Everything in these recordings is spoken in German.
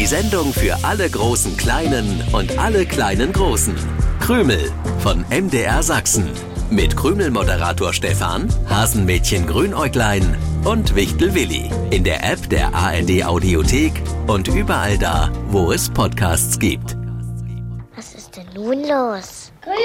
Die Sendung für alle großen Kleinen und alle kleinen Großen. Krümel von MDR Sachsen. Mit Krümel-Moderator Stefan, Hasenmädchen Grünäuglein und Wichtel Willi. In der App der ARD Audiothek und überall da, wo es Podcasts gibt. Was ist denn nun los? Krümel!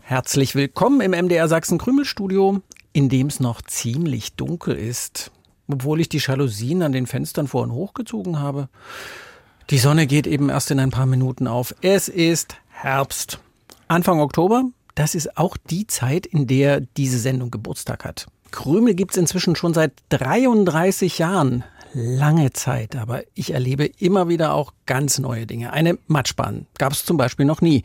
Herzlich willkommen im MDR Sachsen Krümelstudio, in dem es noch ziemlich dunkel ist obwohl ich die Jalousien an den Fenstern vor und hochgezogen habe. Die Sonne geht eben erst in ein paar Minuten auf. Es ist Herbst. Anfang Oktober, das ist auch die Zeit, in der diese Sendung Geburtstag hat. Krümel gibt es inzwischen schon seit 33 Jahren. Lange Zeit, aber ich erlebe immer wieder auch ganz neue Dinge. Eine Matschbahn gab es zum Beispiel noch nie.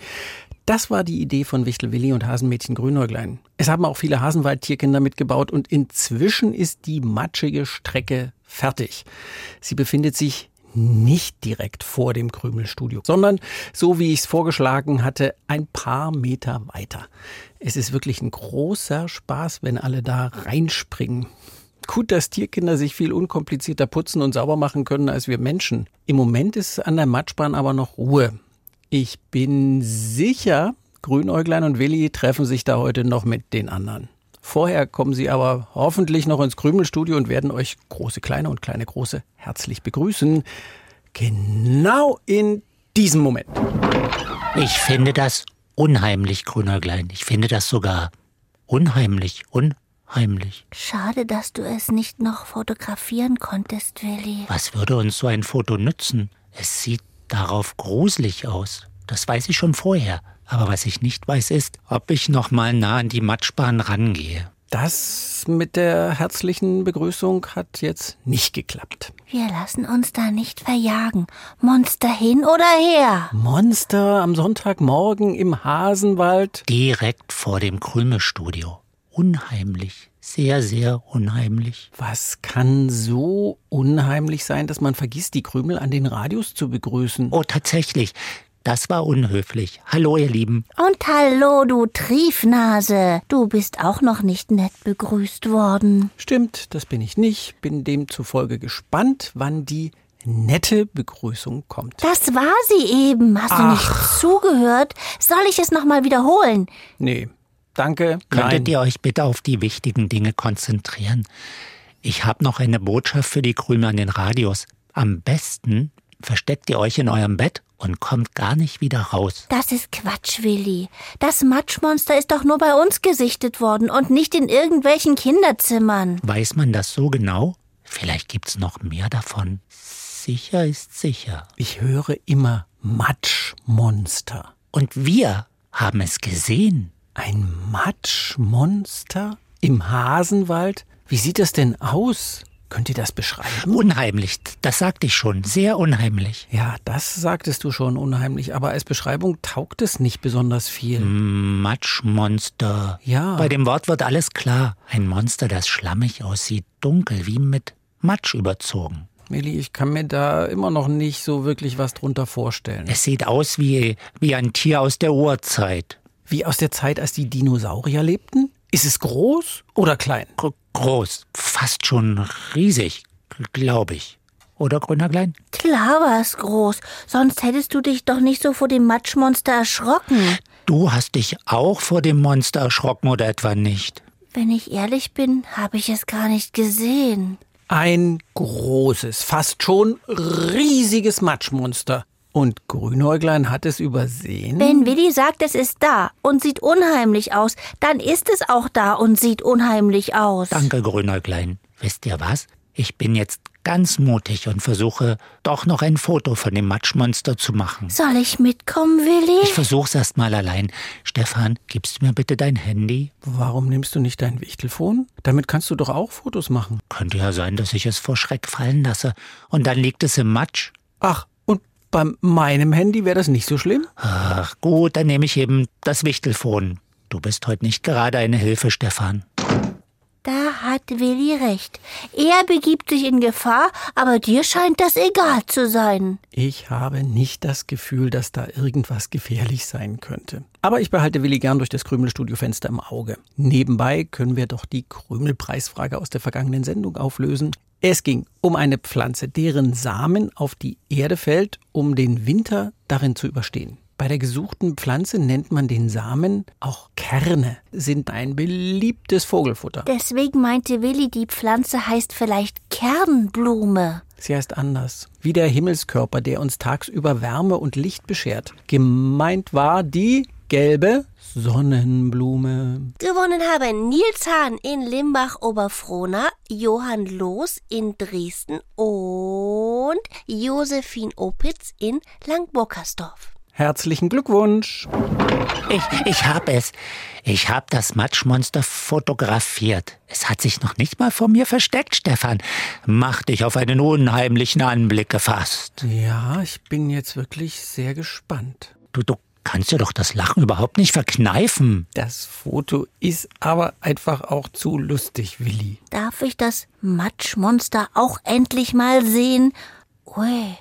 Das war die Idee von Wichtel Willi und Hasenmädchen Grünäuglein. Es haben auch viele Hasenwaldtierkinder mitgebaut und inzwischen ist die matschige Strecke fertig. Sie befindet sich nicht direkt vor dem Krümelstudio, sondern so wie ich es vorgeschlagen hatte, ein paar Meter weiter. Es ist wirklich ein großer Spaß, wenn alle da reinspringen. Gut, dass Tierkinder sich viel unkomplizierter putzen und sauber machen können als wir Menschen. Im Moment ist an der Matschbahn aber noch Ruhe. Ich bin sicher, Grünäuglein und Willi treffen sich da heute noch mit den anderen. Vorher kommen sie aber hoffentlich noch ins Krümelstudio und werden euch große Kleine und kleine Große herzlich begrüßen. Genau in diesem Moment. Ich finde das unheimlich, Grünäuglein. Ich finde das sogar unheimlich, unheimlich. Schade, dass du es nicht noch fotografieren konntest, Willi. Was würde uns so ein Foto nützen? Es sieht darauf gruselig aus. Das weiß ich schon vorher. Aber was ich nicht weiß, ist, ob ich noch mal nah an die Matschbahn rangehe. Das mit der herzlichen Begrüßung hat jetzt nicht geklappt. Wir lassen uns da nicht verjagen. Monster hin oder her? Monster am Sonntagmorgen im Hasenwald? Direkt vor dem Krümelstudio. Unheimlich. Sehr, sehr unheimlich. Was kann so unheimlich sein, dass man vergisst, die Krümel an den Radios zu begrüßen? Oh, tatsächlich. Das war unhöflich. Hallo, ihr Lieben. Und hallo, du Triefnase. Du bist auch noch nicht nett begrüßt worden. Stimmt, das bin ich nicht. Bin demzufolge gespannt, wann die nette Begrüßung kommt. Das war sie eben. Hast Ach. du nicht zugehört? Soll ich es nochmal wiederholen? Nee, Danke. Könntet Nein. ihr euch bitte auf die wichtigen Dinge konzentrieren? Ich habe noch eine Botschaft für die Krümel an den Radios. Am besten versteckt ihr euch in eurem Bett und kommt gar nicht wieder raus. Das ist Quatsch, Willi. Das Matschmonster ist doch nur bei uns gesichtet worden und nicht in irgendwelchen Kinderzimmern. Weiß man das so genau? Vielleicht gibt's noch mehr davon. Sicher ist sicher. Ich höre immer Matschmonster. Und wir haben es gesehen. Ein Matschmonster im Hasenwald? Wie sieht das denn aus? Könnt ihr das beschreiben? Unheimlich, das sagte ich schon, sehr unheimlich. Ja, das sagtest du schon unheimlich, aber als Beschreibung taugt es nicht besonders viel. Matschmonster. Ja. Bei dem Wort wird alles klar. Ein Monster, das schlammig aussieht, dunkel, wie mit Matsch überzogen. Milli, ich kann mir da immer noch nicht so wirklich was drunter vorstellen. Es sieht aus wie, wie ein Tier aus der Urzeit. Wie aus der Zeit, als die Dinosaurier lebten? Ist es groß oder klein? G groß, fast schon riesig, glaube ich. Oder Grüner Klein? Klar war es groß, sonst hättest du dich doch nicht so vor dem Matschmonster erschrocken. Du hast dich auch vor dem Monster erschrocken oder etwa nicht? Wenn ich ehrlich bin, habe ich es gar nicht gesehen. Ein großes, fast schon riesiges Matschmonster. Und Grünäuglein hat es übersehen? Wenn Willi sagt, es ist da und sieht unheimlich aus, dann ist es auch da und sieht unheimlich aus. Danke, Grünäuglein. Wisst ihr was? Ich bin jetzt ganz mutig und versuche doch noch ein Foto von dem Matschmonster zu machen. Soll ich mitkommen, Willi? Ich versuch's erst mal allein. Stefan, gibst du mir bitte dein Handy? Warum nimmst du nicht dein Wichtelfon? Damit kannst du doch auch Fotos machen. Könnte ja sein, dass ich es vor Schreck fallen lasse. Und dann liegt es im Matsch. Ach, bei meinem Handy wäre das nicht so schlimm? Ach gut, dann nehme ich eben das Wichtelfon. Du bist heute nicht gerade eine Hilfe, Stefan. Da hat Willi recht. Er begibt sich in Gefahr, aber dir scheint das egal zu sein. Ich habe nicht das Gefühl, dass da irgendwas gefährlich sein könnte. Aber ich behalte Willi gern durch das Krümelstudiofenster im Auge. Nebenbei können wir doch die Krümelpreisfrage aus der vergangenen Sendung auflösen. Es ging um eine Pflanze, deren Samen auf die Erde fällt, um den Winter darin zu überstehen. Bei der gesuchten Pflanze nennt man den Samen auch Kerne, sind ein beliebtes Vogelfutter. Deswegen meinte Willi, die Pflanze heißt vielleicht Kernblume. Sie heißt anders, wie der Himmelskörper, der uns tagsüber Wärme und Licht beschert. Gemeint war die gelbe Sonnenblume. Gewonnen haben Nils Hahn in Limbach-Oberfrohna, Johann Loos in Dresden und Josephine Opitz in Langbockersdorf. Herzlichen Glückwunsch. Ich, ich hab es. Ich hab das Matschmonster fotografiert. Es hat sich noch nicht mal vor mir versteckt, Stefan. Mach dich auf einen unheimlichen Anblick gefasst. Ja, ich bin jetzt wirklich sehr gespannt. Du, du kannst dir doch das Lachen überhaupt nicht verkneifen. Das Foto ist aber einfach auch zu lustig, Willi. Darf ich das Matschmonster auch endlich mal sehen? Ui.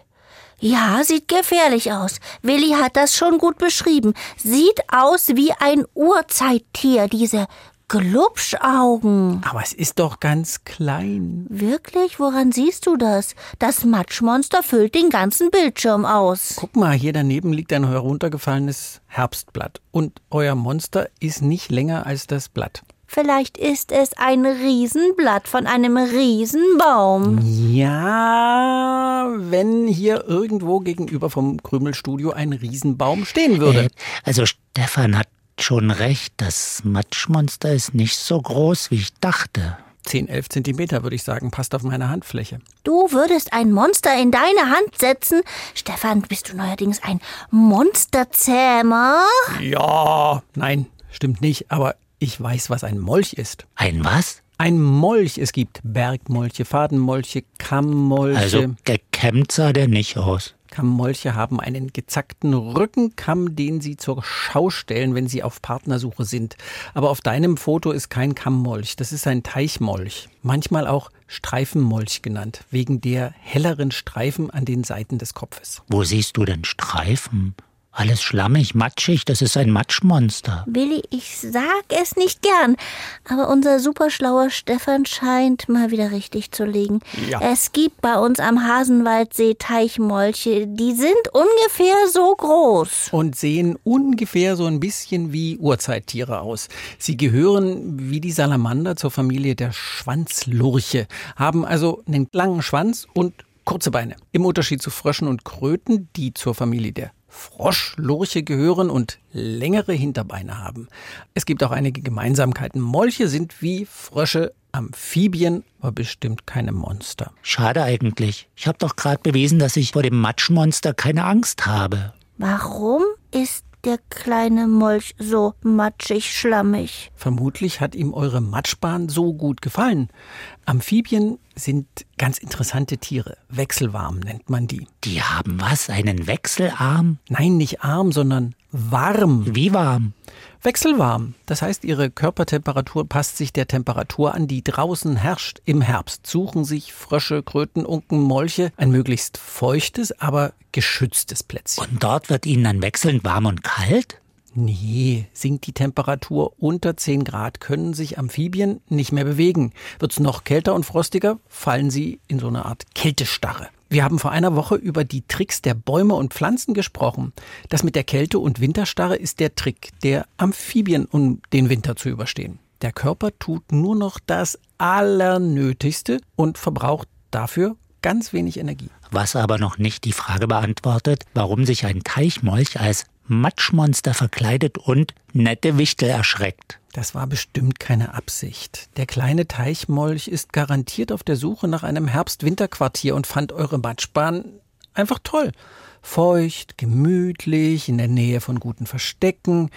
Ja, sieht gefährlich aus. Willi hat das schon gut beschrieben. Sieht aus wie ein Urzeittier, diese Glubschaugen. Aber es ist doch ganz klein. Wirklich? Woran siehst du das? Das Matschmonster füllt den ganzen Bildschirm aus. Guck mal, hier daneben liegt ein heruntergefallenes Herbstblatt. Und euer Monster ist nicht länger als das Blatt. Vielleicht ist es ein Riesenblatt von einem Riesenbaum. Ja, wenn hier irgendwo gegenüber vom Krümelstudio ein Riesenbaum stehen würde. Äh, also Stefan hat schon recht, das Matschmonster ist nicht so groß, wie ich dachte. 10, 11 Zentimeter, würde ich sagen, passt auf meine Handfläche. Du würdest ein Monster in deine Hand setzen? Stefan, bist du neuerdings ein Monsterzähmer? Ja, nein, stimmt nicht, aber ich weiß, was ein Molch ist. Ein was? Ein Molch. Es gibt Bergmolche, Fadenmolche, Kammmolche. Also gekämmt sah der nicht aus. Kammmolche haben einen gezackten Rückenkamm, den sie zur Schau stellen, wenn sie auf Partnersuche sind. Aber auf deinem Foto ist kein Kammmolch, das ist ein Teichmolch. Manchmal auch Streifenmolch genannt, wegen der helleren Streifen an den Seiten des Kopfes. Wo siehst du denn Streifen? Alles schlammig, matschig, das ist ein Matschmonster. Willi, ich sag es nicht gern, aber unser superschlauer Stefan scheint mal wieder richtig zu liegen. Ja. Es gibt bei uns am Hasenwaldsee Teichmolche, die sind ungefähr so groß. Und sehen ungefähr so ein bisschen wie Urzeittiere aus. Sie gehören wie die Salamander zur Familie der Schwanzlurche, haben also einen langen Schwanz und kurze Beine. Im Unterschied zu Fröschen und Kröten, die zur Familie der Froschlurche gehören und längere Hinterbeine haben. Es gibt auch einige Gemeinsamkeiten. Molche sind wie Frösche Amphibien, aber bestimmt keine Monster. Schade eigentlich. Ich habe doch gerade bewiesen, dass ich vor dem Matschmonster keine Angst habe. Warum ist der kleine Molch so matschig schlammig? Vermutlich hat ihm eure Matschbahn so gut gefallen. Amphibien sind ganz interessante Tiere. Wechselwarm nennt man die. Die haben was? Einen Wechselarm? Nein, nicht arm, sondern warm. Wie warm? Wechselwarm. Das heißt, ihre Körpertemperatur passt sich der Temperatur an, die draußen herrscht. Im Herbst suchen sich Frösche, Kröten, Unken, Molche ein möglichst feuchtes, aber geschütztes Plätzchen. Und dort wird ihnen dann wechselnd warm und kalt? Nee, sinkt die Temperatur unter 10 Grad, können sich Amphibien nicht mehr bewegen. Wird's noch kälter und frostiger, fallen sie in so eine Art Kältestarre. Wir haben vor einer Woche über die Tricks der Bäume und Pflanzen gesprochen. Das mit der Kälte und Winterstarre ist der Trick der Amphibien, um den Winter zu überstehen. Der Körper tut nur noch das Allernötigste und verbraucht dafür ganz wenig Energie. Was aber noch nicht die Frage beantwortet, warum sich ein Teichmolch als Matschmonster verkleidet und nette Wichtel erschreckt. Das war bestimmt keine Absicht. Der kleine Teichmolch ist garantiert auf der Suche nach einem Herbst-Winter-Quartier und fand eure Matschbahn einfach toll. Feucht, gemütlich, in der Nähe von guten Verstecken.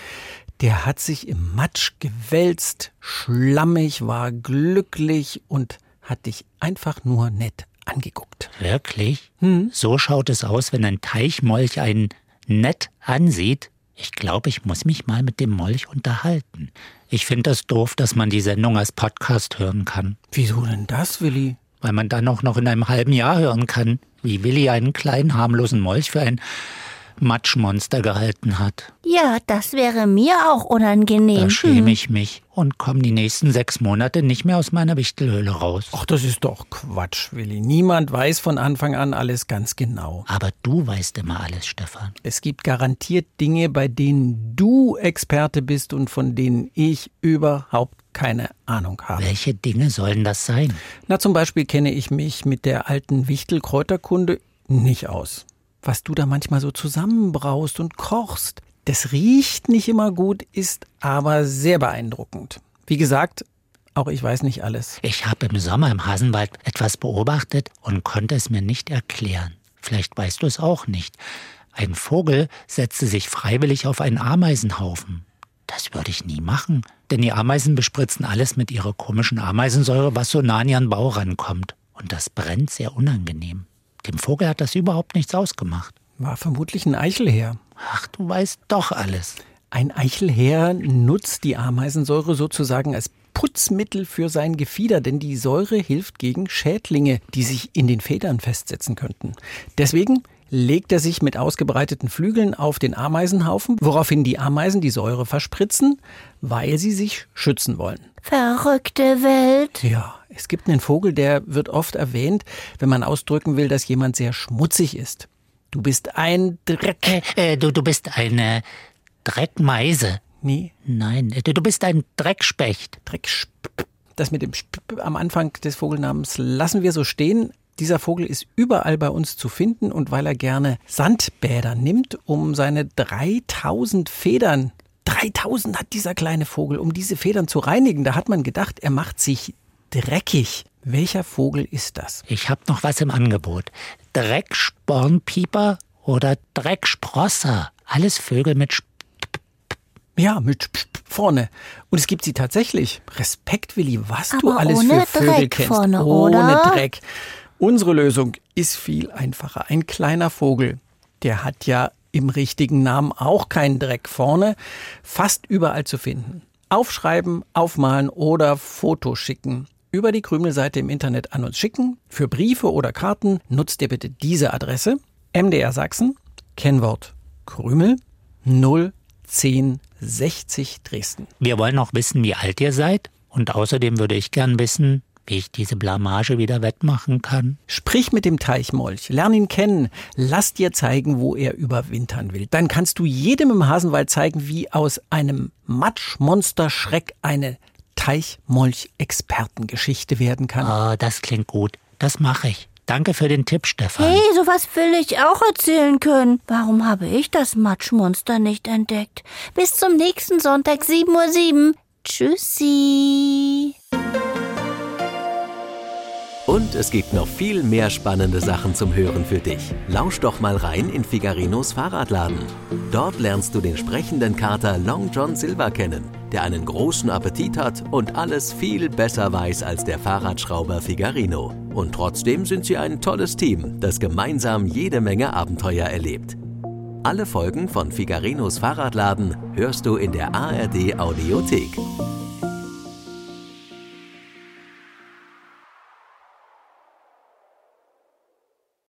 Der hat sich im Matsch gewälzt, schlammig, war glücklich und hat dich einfach nur nett angeguckt. Wirklich? Hm? So schaut es aus, wenn ein Teichmolch einen nett ansieht. Ich glaube, ich muss mich mal mit dem Molch unterhalten. Ich finde das doof, dass man die Sendung als Podcast hören kann. Wieso denn das, Willi? Weil man dann auch noch in einem halben Jahr hören kann, wie Willi einen kleinen harmlosen Molch für ein Matschmonster gehalten hat. Ja, das wäre mir auch unangenehm. Da schäme ich mich. Und komme die nächsten sechs Monate nicht mehr aus meiner Wichtelhöhle raus. Ach, das ist doch Quatsch, Willi. Niemand weiß von Anfang an alles ganz genau. Aber du weißt immer alles, Stefan. Es gibt garantiert Dinge, bei denen du Experte bist und von denen ich überhaupt keine Ahnung habe. Welche Dinge sollen das sein? Na, zum Beispiel kenne ich mich mit der alten Wichtelkräuterkunde nicht aus. Was du da manchmal so zusammenbraust und kochst, das riecht nicht immer gut, ist aber sehr beeindruckend. Wie gesagt, auch ich weiß nicht alles. Ich habe im Sommer im Hasenwald etwas beobachtet und konnte es mir nicht erklären. Vielleicht weißt du es auch nicht. Ein Vogel setzte sich freiwillig auf einen Ameisenhaufen. Das würde ich nie machen, denn die Ameisen bespritzen alles mit ihrer komischen Ameisensäure, was so nah an ihren Bau rankommt. Und das brennt sehr unangenehm. Dem Vogel hat das überhaupt nichts ausgemacht. War vermutlich ein Eichelherr. Ach, du weißt doch alles. Ein Eichelherr nutzt die Ameisensäure sozusagen als Putzmittel für sein Gefieder, denn die Säure hilft gegen Schädlinge, die sich in den Federn festsetzen könnten. Deswegen legt er sich mit ausgebreiteten Flügeln auf den Ameisenhaufen, woraufhin die Ameisen die Säure verspritzen, weil sie sich schützen wollen. Verrückte Welt. Ja, es gibt einen Vogel, der wird oft erwähnt, wenn man ausdrücken will, dass jemand sehr schmutzig ist. Du bist ein Dreck. Äh, äh, du, du bist eine Dreckmeise. Nee. Nein, äh, du bist ein Dreckspecht. Drecksp. Das mit dem Sp am Anfang des Vogelnamens lassen wir so stehen. Dieser Vogel ist überall bei uns zu finden und weil er gerne Sandbäder nimmt, um seine 3000 Federn, 3000 hat dieser kleine Vogel, um diese Federn zu reinigen, da hat man gedacht, er macht sich dreckig. Welcher Vogel ist das? Ich habe noch was im Angebot. Dreckspornpieper oder Drecksprosser. Alles Vögel mit Sp Ja, mit Sp vorne. Und es gibt sie tatsächlich. Respekt, Willi, was du Aber alles ohne für Vögel Dreck kennst. vorne, ohne oder? Dreck. Unsere Lösung ist viel einfacher. Ein kleiner Vogel, der hat ja im richtigen Namen auch keinen Dreck vorne, fast überall zu finden. Aufschreiben, aufmalen oder Foto schicken. Über die Krümelseite im Internet an uns schicken. Für Briefe oder Karten nutzt ihr bitte diese Adresse. MDR Sachsen, Kennwort Krümel 01060 Dresden. Wir wollen auch wissen, wie alt ihr seid. Und außerdem würde ich gern wissen, wie ich diese Blamage wieder wettmachen kann. Sprich mit dem Teichmolch, lern ihn kennen, lass dir zeigen, wo er überwintern will. Dann kannst du jedem im Hasenwald zeigen, wie aus einem Matschmonster-Schreck eine Teichmolch-Expertengeschichte werden kann. Oh, das klingt gut. Das mache ich. Danke für den Tipp, Stefan. Hey, sowas will ich auch erzählen können. Warum habe ich das Matschmonster nicht entdeckt? Bis zum nächsten Sonntag, 7.07 Uhr. Tschüssi. Und es gibt noch viel mehr spannende Sachen zum Hören für dich. Lausch doch mal rein in Figarinos Fahrradladen. Dort lernst du den sprechenden Kater Long John Silver kennen, der einen großen Appetit hat und alles viel besser weiß als der Fahrradschrauber Figarino. Und trotzdem sind sie ein tolles Team, das gemeinsam jede Menge Abenteuer erlebt. Alle Folgen von Figarinos Fahrradladen hörst du in der ARD Audiothek.